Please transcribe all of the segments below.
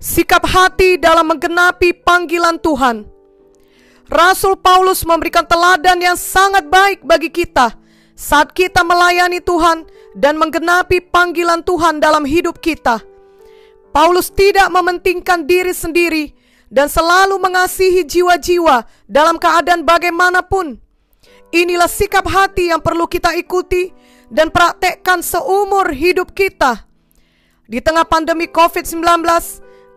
sikap hati dalam menggenapi panggilan Tuhan. Rasul Paulus memberikan teladan yang sangat baik bagi kita saat kita melayani Tuhan dan menggenapi panggilan Tuhan dalam hidup kita. Paulus tidak mementingkan diri sendiri dan selalu mengasihi jiwa-jiwa dalam keadaan bagaimanapun. Inilah sikap hati yang perlu kita ikuti dan praktekkan seumur hidup kita. Di tengah pandemi COVID-19,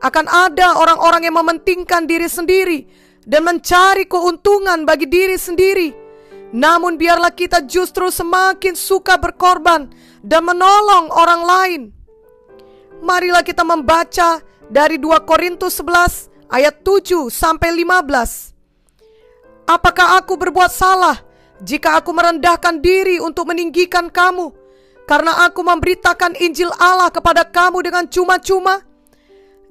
akan ada orang-orang yang mementingkan diri sendiri dan mencari keuntungan bagi diri sendiri. Namun biarlah kita justru semakin suka berkorban dan menolong orang lain. Marilah kita membaca dari 2 Korintus 11 ayat 7 sampai 15. Apakah aku berbuat salah jika aku merendahkan diri untuk meninggikan kamu karena aku memberitakan Injil Allah kepada kamu dengan cuma-cuma?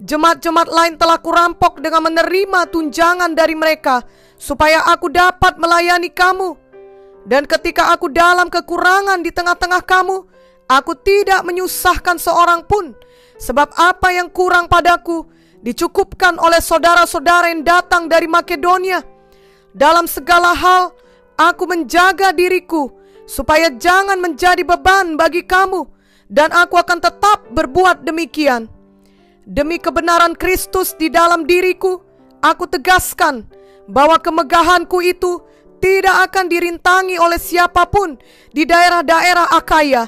Jemaat-jemaat lain telah kurampok dengan menerima tunjangan dari mereka supaya aku dapat melayani kamu. Dan ketika aku dalam kekurangan di tengah-tengah kamu, aku tidak menyusahkan seorang pun, sebab apa yang kurang padaku dicukupkan oleh saudara-saudara yang datang dari Makedonia. Dalam segala hal, aku menjaga diriku supaya jangan menjadi beban bagi kamu, dan aku akan tetap berbuat demikian. Demi kebenaran Kristus di dalam diriku, aku tegaskan bahwa kemegahanku itu tidak akan dirintangi oleh siapa pun di daerah-daerah Akaya.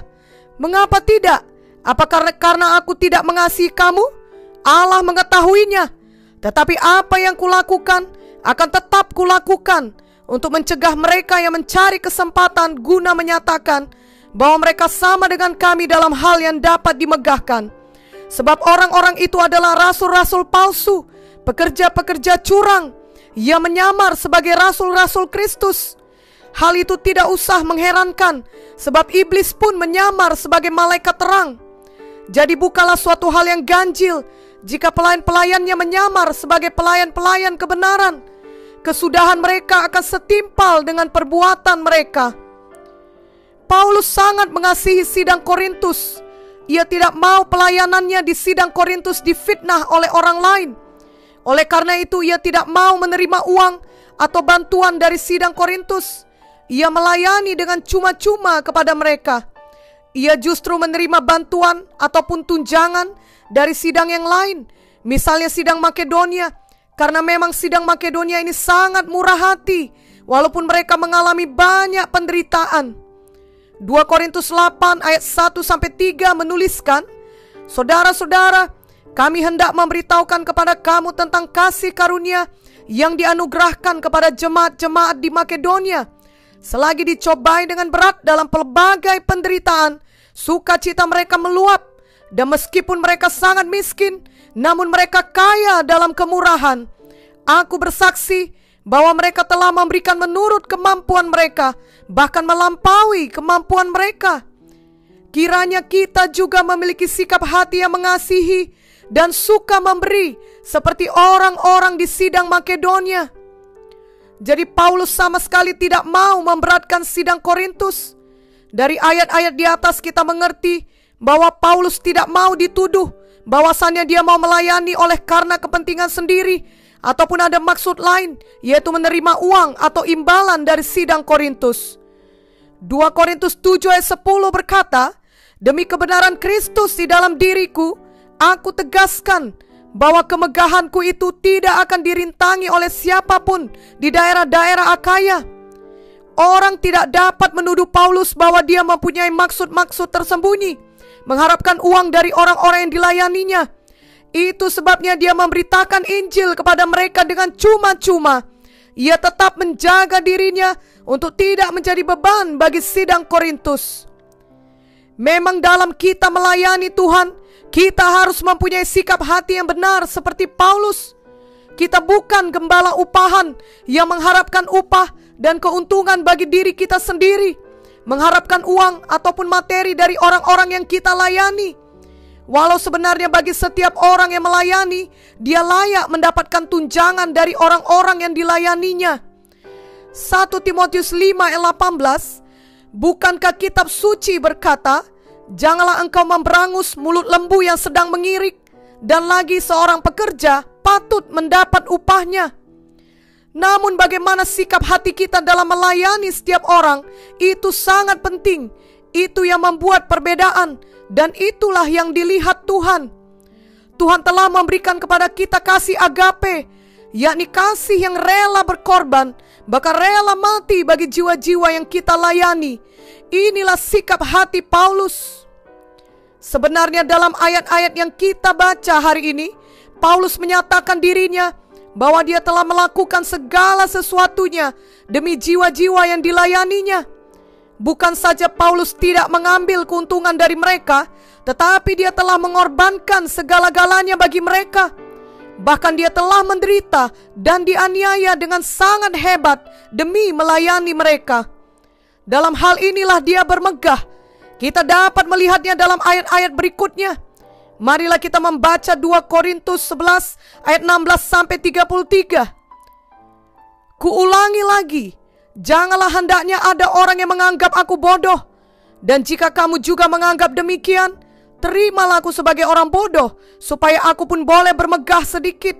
Mengapa tidak? Apakah karena aku tidak mengasihi kamu? Allah mengetahuinya. Tetapi apa yang kulakukan akan tetap kulakukan untuk mencegah mereka yang mencari kesempatan guna menyatakan bahwa mereka sama dengan kami dalam hal yang dapat dimegahkan. Sebab orang-orang itu adalah rasul-rasul palsu, pekerja-pekerja curang yang menyamar sebagai rasul-rasul Kristus. Hal itu tidak usah mengherankan, sebab iblis pun menyamar sebagai malaikat terang. Jadi bukalah suatu hal yang ganjil jika pelayan-pelayannya menyamar sebagai pelayan-pelayan kebenaran. Kesudahan mereka akan setimpal dengan perbuatan mereka. Paulus sangat mengasihi sidang Korintus ia tidak mau pelayanannya di sidang Korintus difitnah oleh orang lain. Oleh karena itu, ia tidak mau menerima uang atau bantuan dari sidang Korintus. Ia melayani dengan cuma-cuma kepada mereka. Ia justru menerima bantuan ataupun tunjangan dari sidang yang lain, misalnya sidang Makedonia, karena memang sidang Makedonia ini sangat murah hati, walaupun mereka mengalami banyak penderitaan. 2 Korintus 8 ayat 1 sampai 3 menuliskan, Saudara-saudara, kami hendak memberitahukan kepada kamu tentang kasih karunia yang dianugerahkan kepada jemaat-jemaat di Makedonia. Selagi dicobai dengan berat dalam pelbagai penderitaan, sukacita mereka meluap. Dan meskipun mereka sangat miskin, namun mereka kaya dalam kemurahan. Aku bersaksi bahwa mereka telah memberikan menurut kemampuan mereka, bahkan melampaui kemampuan mereka. Kiranya kita juga memiliki sikap hati yang mengasihi dan suka memberi, seperti orang-orang di sidang Makedonia. Jadi, Paulus sama sekali tidak mau memberatkan sidang Korintus. Dari ayat-ayat di atas, kita mengerti bahwa Paulus tidak mau dituduh bahwasannya dia mau melayani oleh karena kepentingan sendiri ataupun ada maksud lain, yaitu menerima uang atau imbalan dari sidang Korintus. 2 Korintus 7 ayat 10 berkata, Demi kebenaran Kristus di dalam diriku, aku tegaskan bahwa kemegahanku itu tidak akan dirintangi oleh siapa pun di daerah-daerah Akaya. Orang tidak dapat menuduh Paulus bahwa dia mempunyai maksud-maksud tersembunyi, mengharapkan uang dari orang-orang yang dilayaninya, itu sebabnya dia memberitakan Injil kepada mereka dengan cuma-cuma. Ia tetap menjaga dirinya untuk tidak menjadi beban bagi sidang Korintus. Memang dalam kita melayani Tuhan, kita harus mempunyai sikap hati yang benar seperti Paulus. Kita bukan gembala upahan yang mengharapkan upah dan keuntungan bagi diri kita sendiri, mengharapkan uang ataupun materi dari orang-orang yang kita layani. Walau sebenarnya bagi setiap orang yang melayani, dia layak mendapatkan tunjangan dari orang-orang yang dilayaninya. 1 Timotius 5 ayat 18 Bukankah kitab suci berkata, Janganlah engkau memberangus mulut lembu yang sedang mengirik, dan lagi seorang pekerja patut mendapat upahnya. Namun, bagaimana sikap hati kita dalam melayani setiap orang itu sangat penting. Itu yang membuat perbedaan, dan itulah yang dilihat Tuhan. Tuhan telah memberikan kepada kita kasih agape, yakni kasih yang rela berkorban, bahkan rela mati bagi jiwa-jiwa yang kita layani. Inilah sikap hati Paulus. Sebenarnya dalam ayat-ayat yang kita baca hari ini, Paulus menyatakan dirinya bahwa dia telah melakukan segala sesuatunya demi jiwa-jiwa yang dilayaninya. Bukan saja Paulus tidak mengambil keuntungan dari mereka, tetapi dia telah mengorbankan segala-galanya bagi mereka. Bahkan dia telah menderita dan dianiaya dengan sangat hebat demi melayani mereka. Dalam hal inilah dia bermegah. Kita dapat melihatnya dalam ayat-ayat berikutnya. Marilah kita membaca 2 Korintus 11 ayat 16 sampai 33. Kuulangi lagi, janganlah hendaknya ada orang yang menganggap aku bodoh. Dan jika kamu juga menganggap demikian, terimalah aku sebagai orang bodoh, supaya aku pun boleh bermegah sedikit.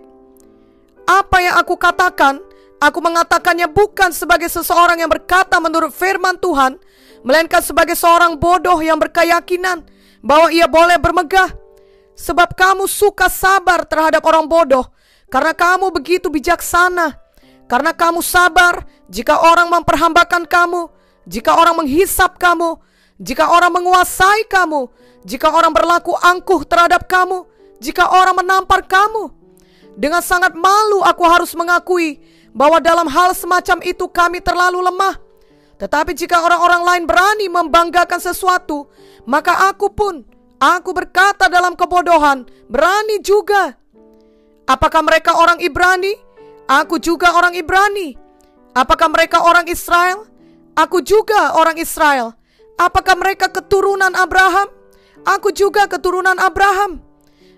Apa yang aku katakan, aku mengatakannya bukan sebagai seseorang yang berkata menurut firman Tuhan, melainkan sebagai seorang bodoh yang berkeyakinan bahwa ia boleh bermegah Sebab kamu suka sabar terhadap orang bodoh, karena kamu begitu bijaksana. Karena kamu sabar jika orang memperhambakan kamu, jika orang menghisap kamu, jika orang menguasai kamu, jika orang berlaku angkuh terhadap kamu, jika orang menampar kamu. Dengan sangat malu aku harus mengakui bahwa dalam hal semacam itu kami terlalu lemah. Tetapi jika orang-orang lain berani membanggakan sesuatu, maka aku pun Aku berkata dalam kebodohan, berani juga. Apakah mereka orang Ibrani? Aku juga orang Ibrani. Apakah mereka orang Israel? Aku juga orang Israel. Apakah mereka keturunan Abraham? Aku juga keturunan Abraham.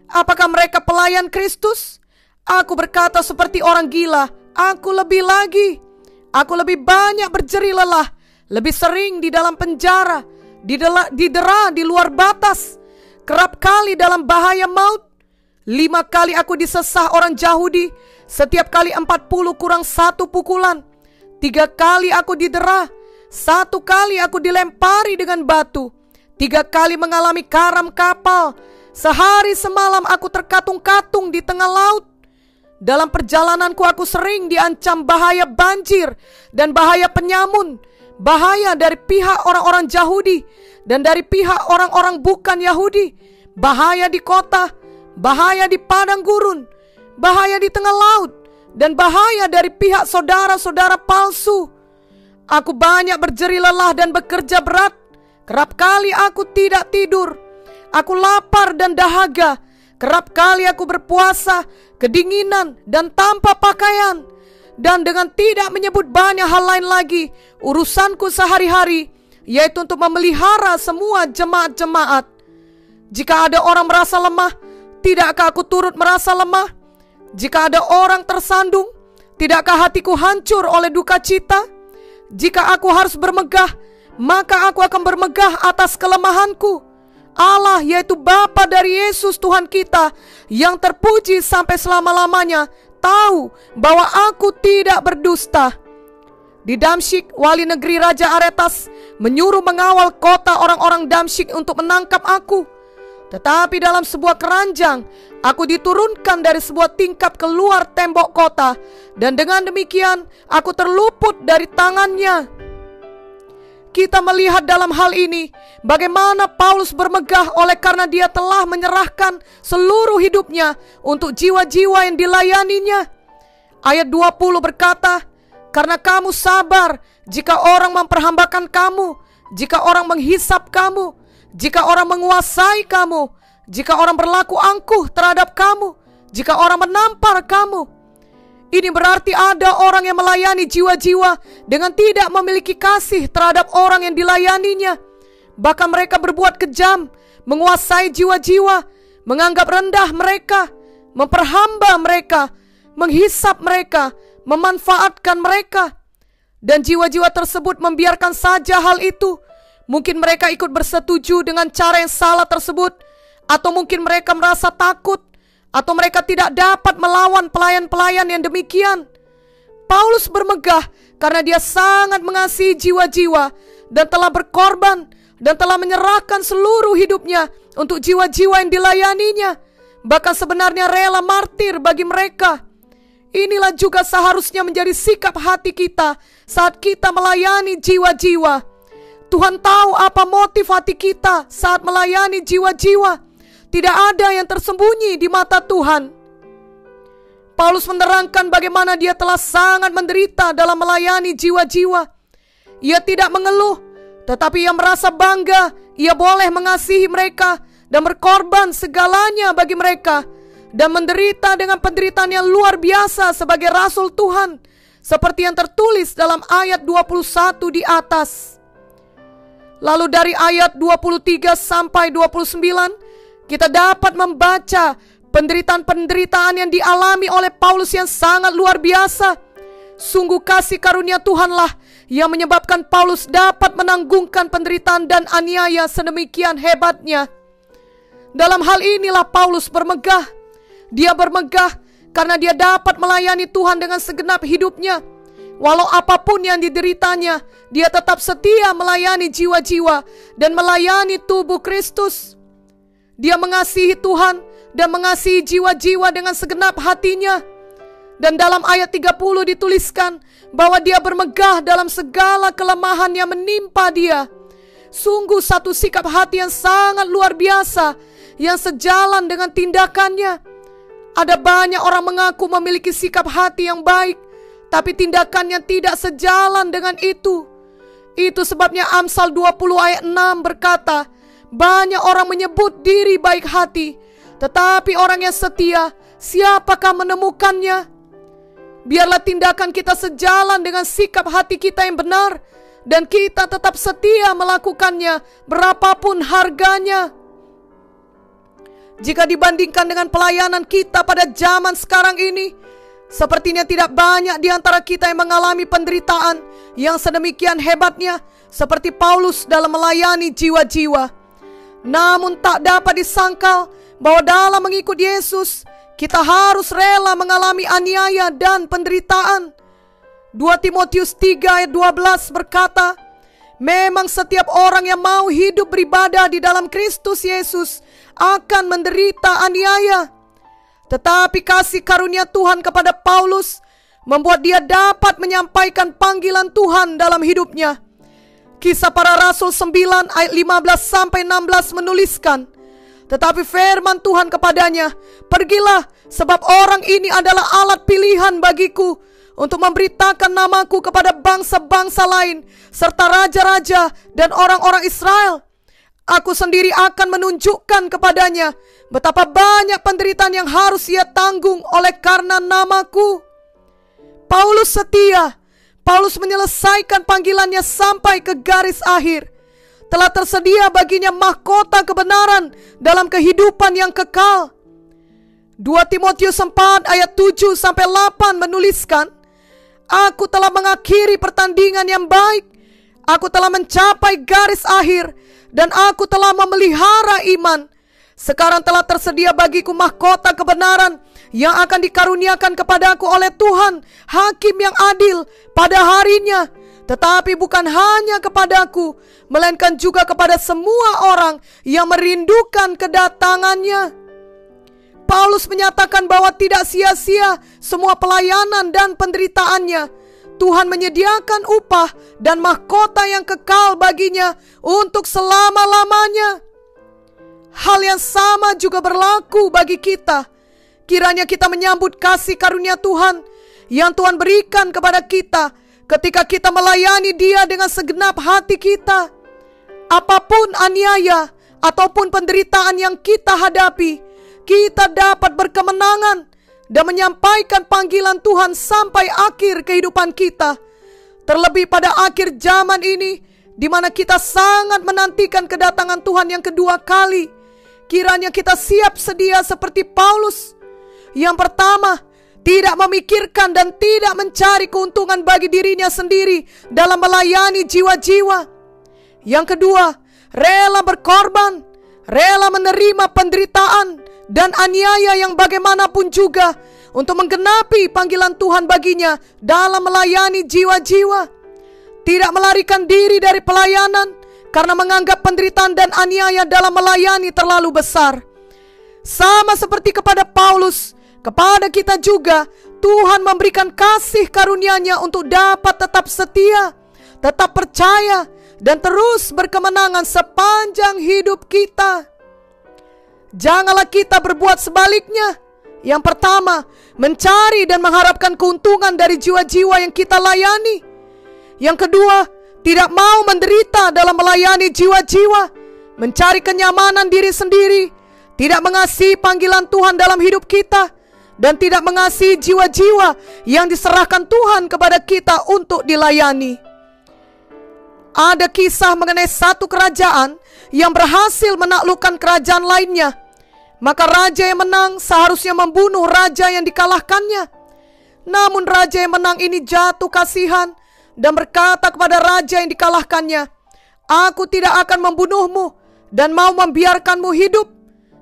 Apakah mereka pelayan Kristus? Aku berkata seperti orang gila. Aku lebih lagi. Aku lebih banyak berjeri lelah, lebih sering di dalam penjara, didera, didera di luar batas, Kerap kali dalam bahaya maut. Lima kali aku disesah orang Yahudi. Setiap kali empat puluh kurang satu pukulan. Tiga kali aku didera. Satu kali aku dilempari dengan batu. Tiga kali mengalami karam kapal. Sehari semalam aku terkatung-katung di tengah laut. Dalam perjalananku aku sering diancam bahaya banjir dan bahaya penyamun. Bahaya dari pihak orang-orang Yahudi dan dari pihak orang-orang bukan Yahudi, bahaya di kota, bahaya di padang gurun, bahaya di tengah laut, dan bahaya dari pihak saudara-saudara palsu. Aku banyak berjeri lelah dan bekerja berat. Kerap kali aku tidak tidur. Aku lapar dan dahaga. Kerap kali aku berpuasa, kedinginan, dan tanpa pakaian. Dan dengan tidak menyebut banyak hal lain lagi, urusanku sehari-hari yaitu untuk memelihara semua jemaat-jemaat. Jika ada orang merasa lemah, tidakkah aku turut merasa lemah? Jika ada orang tersandung, tidakkah hatiku hancur oleh duka cita? Jika aku harus bermegah, maka aku akan bermegah atas kelemahanku. Allah yaitu Bapa dari Yesus Tuhan kita yang terpuji sampai selama-lamanya tahu bahwa aku tidak berdusta. Di Damsyik, wali negeri Raja Aretas menyuruh mengawal kota orang-orang Damsyik untuk menangkap aku. Tetapi dalam sebuah keranjang, aku diturunkan dari sebuah tingkat keluar tembok kota, dan dengan demikian aku terluput dari tangannya. Kita melihat dalam hal ini bagaimana Paulus bermegah oleh karena dia telah menyerahkan seluruh hidupnya untuk jiwa-jiwa yang dilayaninya. Ayat 20 berkata, karena kamu sabar jika orang memperhambakan kamu, jika orang menghisap kamu, jika orang menguasai kamu, jika orang berlaku angkuh terhadap kamu, jika orang menampar kamu. Ini berarti ada orang yang melayani jiwa-jiwa dengan tidak memiliki kasih terhadap orang yang dilayaninya. Bahkan mereka berbuat kejam, menguasai jiwa-jiwa, menganggap rendah mereka, memperhamba mereka, menghisap mereka, memanfaatkan mereka, dan jiwa-jiwa tersebut membiarkan saja hal itu. Mungkin mereka ikut bersetuju dengan cara yang salah tersebut, atau mungkin mereka merasa takut, atau mereka tidak dapat melawan pelayan-pelayan yang demikian. Paulus bermegah karena dia sangat mengasihi jiwa-jiwa dan telah berkorban dan telah menyerahkan seluruh hidupnya untuk jiwa-jiwa yang dilayaninya, bahkan sebenarnya rela martir bagi mereka. Inilah juga seharusnya menjadi sikap hati kita saat kita melayani jiwa-jiwa. Tuhan tahu apa motif hati kita saat melayani jiwa-jiwa. Tidak ada yang tersembunyi di mata Tuhan. Paulus menerangkan bagaimana dia telah sangat menderita dalam melayani jiwa-jiwa. Ia tidak mengeluh, tetapi ia merasa bangga. Ia boleh mengasihi mereka dan berkorban segalanya bagi mereka dan menderita dengan penderitaan yang luar biasa sebagai rasul Tuhan seperti yang tertulis dalam ayat 21 di atas. Lalu dari ayat 23 sampai 29 kita dapat membaca penderitaan-penderitaan yang dialami oleh Paulus yang sangat luar biasa. Sungguh kasih karunia Tuhanlah yang menyebabkan Paulus dapat menanggungkan penderitaan dan aniaya sedemikian hebatnya. Dalam hal inilah Paulus bermegah dia bermegah karena dia dapat melayani Tuhan dengan segenap hidupnya. Walau apa pun yang dideritanya, dia tetap setia melayani jiwa-jiwa dan melayani tubuh Kristus. Dia mengasihi Tuhan dan mengasihi jiwa-jiwa dengan segenap hatinya. Dan dalam ayat 30 dituliskan bahwa dia bermegah dalam segala kelemahan yang menimpa dia. Sungguh satu sikap hati yang sangat luar biasa yang sejalan dengan tindakannya. Ada banyak orang mengaku memiliki sikap hati yang baik, tapi tindakannya tidak sejalan dengan itu. Itu sebabnya Amsal 20 ayat 6 berkata, banyak orang menyebut diri baik hati, tetapi orang yang setia, siapakah menemukannya? Biarlah tindakan kita sejalan dengan sikap hati kita yang benar, dan kita tetap setia melakukannya berapapun harganya. Jika dibandingkan dengan pelayanan kita pada zaman sekarang ini, sepertinya tidak banyak di antara kita yang mengalami penderitaan yang sedemikian hebatnya seperti Paulus dalam melayani jiwa-jiwa. Namun tak dapat disangkal bahwa dalam mengikut Yesus, kita harus rela mengalami aniaya dan penderitaan. 2 Timotius 3 ayat 12 berkata, Memang setiap orang yang mau hidup beribadah di dalam Kristus Yesus akan menderita aniaya. Tetapi kasih karunia Tuhan kepada Paulus membuat dia dapat menyampaikan panggilan Tuhan dalam hidupnya. Kisah para Rasul 9 ayat 15 sampai 16 menuliskan, tetapi firman Tuhan kepadanya, "Pergilah, sebab orang ini adalah alat pilihan bagiku untuk memberitakan namaku kepada bangsa-bangsa lain serta raja-raja dan orang-orang Israel." Aku sendiri akan menunjukkan kepadanya betapa banyak penderitaan yang harus ia tanggung oleh karena namaku. Paulus setia. Paulus menyelesaikan panggilannya sampai ke garis akhir. Telah tersedia baginya mahkota kebenaran dalam kehidupan yang kekal. 2 Timotius 4 ayat 7 sampai 8 menuliskan, Aku telah mengakhiri pertandingan yang baik. Aku telah mencapai garis akhir dan aku telah memelihara iman. Sekarang telah tersedia bagiku mahkota kebenaran yang akan dikaruniakan kepadaku oleh Tuhan, hakim yang adil pada harinya. Tetapi bukan hanya kepadaku, melainkan juga kepada semua orang yang merindukan kedatangannya. Paulus menyatakan bahwa tidak sia-sia semua pelayanan dan penderitaannya Tuhan menyediakan upah dan mahkota yang kekal baginya untuk selama-lamanya. Hal yang sama juga berlaku bagi kita. Kiranya kita menyambut kasih karunia Tuhan yang Tuhan berikan kepada kita ketika kita melayani Dia dengan segenap hati kita. Apa pun aniaya ataupun penderitaan yang kita hadapi, kita dapat berkemenangan dan menyampaikan panggilan Tuhan sampai akhir kehidupan kita. Terlebih pada akhir zaman ini, di mana kita sangat menantikan kedatangan Tuhan yang kedua kali. Kiranya kita siap sedia seperti Paulus. Yang pertama, tidak memikirkan dan tidak mencari keuntungan bagi dirinya sendiri dalam melayani jiwa-jiwa. Yang kedua, rela berkorban, rela menerima penderitaan dan aniaya yang bagaimanapun juga untuk menggenapi panggilan Tuhan baginya dalam melayani jiwa-jiwa. Tidak melarikan diri dari pelayanan karena menganggap penderitaan dan aniaya dalam melayani terlalu besar. Sama seperti kepada Paulus, kepada kita juga Tuhan memberikan kasih karunia-Nya untuk dapat tetap setia, tetap percaya, dan terus berkemenangan sepanjang hidup kita. Janganlah kita berbuat sebaliknya. Yang pertama, mencari dan mengharapkan keuntungan dari jiwa-jiwa yang kita layani. Yang kedua, tidak mau menderita dalam melayani jiwa-jiwa, mencari kenyamanan diri sendiri, tidak mengasihi panggilan Tuhan dalam hidup kita, dan tidak mengasihi jiwa-jiwa yang diserahkan Tuhan kepada kita untuk dilayani. Ada kisah mengenai satu kerajaan yang berhasil menaklukkan kerajaan lainnya. Maka raja yang menang seharusnya membunuh raja yang dikalahkannya. Namun raja yang menang ini jatuh kasihan dan berkata kepada raja yang dikalahkannya, "Aku tidak akan membunuhmu dan mau membiarkanmu hidup.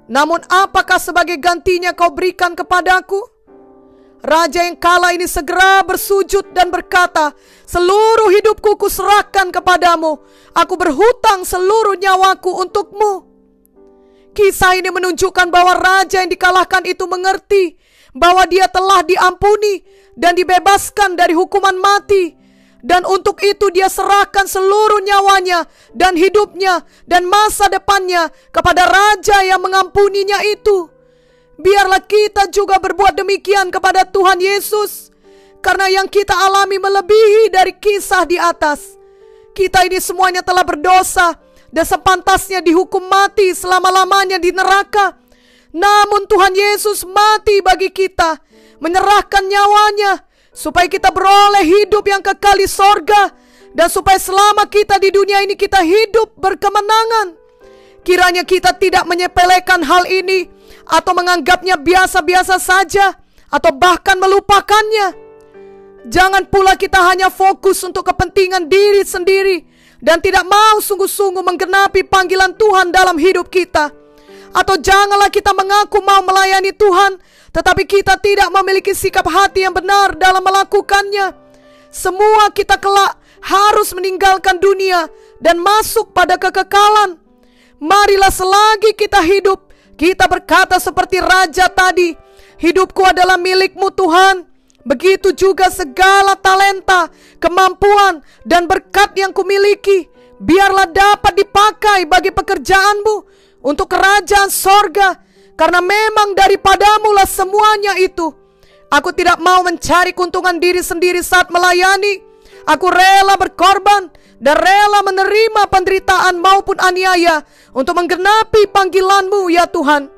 Namun apakah sebagai gantinya kau berikan kepadaku?" Raja yang kalah ini segera bersujud dan berkata, Seluruh hidupku kuserahkan kepadamu. Aku berhutang seluruh nyawaku untukmu. Kisah ini menunjukkan bahwa raja yang dikalahkan itu mengerti bahwa dia telah diampuni dan dibebaskan dari hukuman mati. Dan untuk itu dia serahkan seluruh nyawanya dan hidupnya dan masa depannya kepada raja yang mengampuninya itu. Biarlah kita juga berbuat demikian kepada Tuhan Yesus, karena yang kita alami melebihi dari kisah di atas. Kita ini semuanya telah berdosa dan sepantasnya dihukum mati selama-lamanya di neraka. Namun Tuhan Yesus mati bagi kita, menyerahkan nyawanya supaya kita beroleh hidup yang kekal di sorga dan supaya selama kita di dunia ini kita hidup berkemenangan. Kiranya kita tidak menyepelekan hal ini atau menganggapnya biasa-biasa saja atau bahkan melupakannya. Jangan pula kita hanya fokus untuk kepentingan diri sendiri dan tidak mau sungguh-sungguh menggenapi panggilan Tuhan dalam hidup kita. Atau janganlah kita mengaku mau melayani Tuhan, tetapi kita tidak memiliki sikap hati yang benar dalam melakukannya. Semua kita kelak harus meninggalkan dunia dan masuk pada kekekalan. Marilah selagi kita hidup, kita berkata seperti raja tadi, hidupku adalah milikmu Tuhan. Begitu juga segala talenta, kemampuan, dan berkat yang kumiliki, biarlah dapat dipakai bagi pekerjaanmu untuk kerajaan sorga, karena memang daripadamu lah semuanya itu. Aku tidak mau mencari keuntungan diri sendiri saat melayani. Aku rela berkorban dan rela menerima penderitaan maupun aniaya untuk menggenapi panggilanmu ya Tuhan.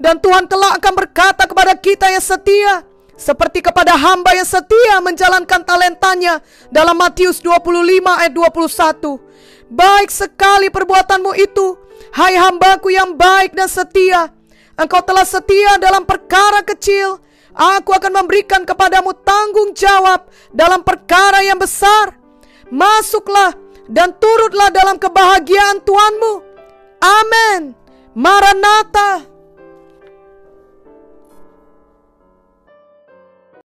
Dan Tuhan telah akan berkata kepada kita yang setia, seperti kepada hamba yang setia menjalankan talentanya dalam Matius 25 ayat 21. Baik sekali perbuatanmu itu, hai hambaku yang baik dan setia. Engkau telah setia dalam perkara kecil, aku akan memberikan kepadamu tanggung jawab dalam perkara yang besar. Masuklah dan turutlah dalam kebahagiaan Tuhanmu. Amin. Maranatha.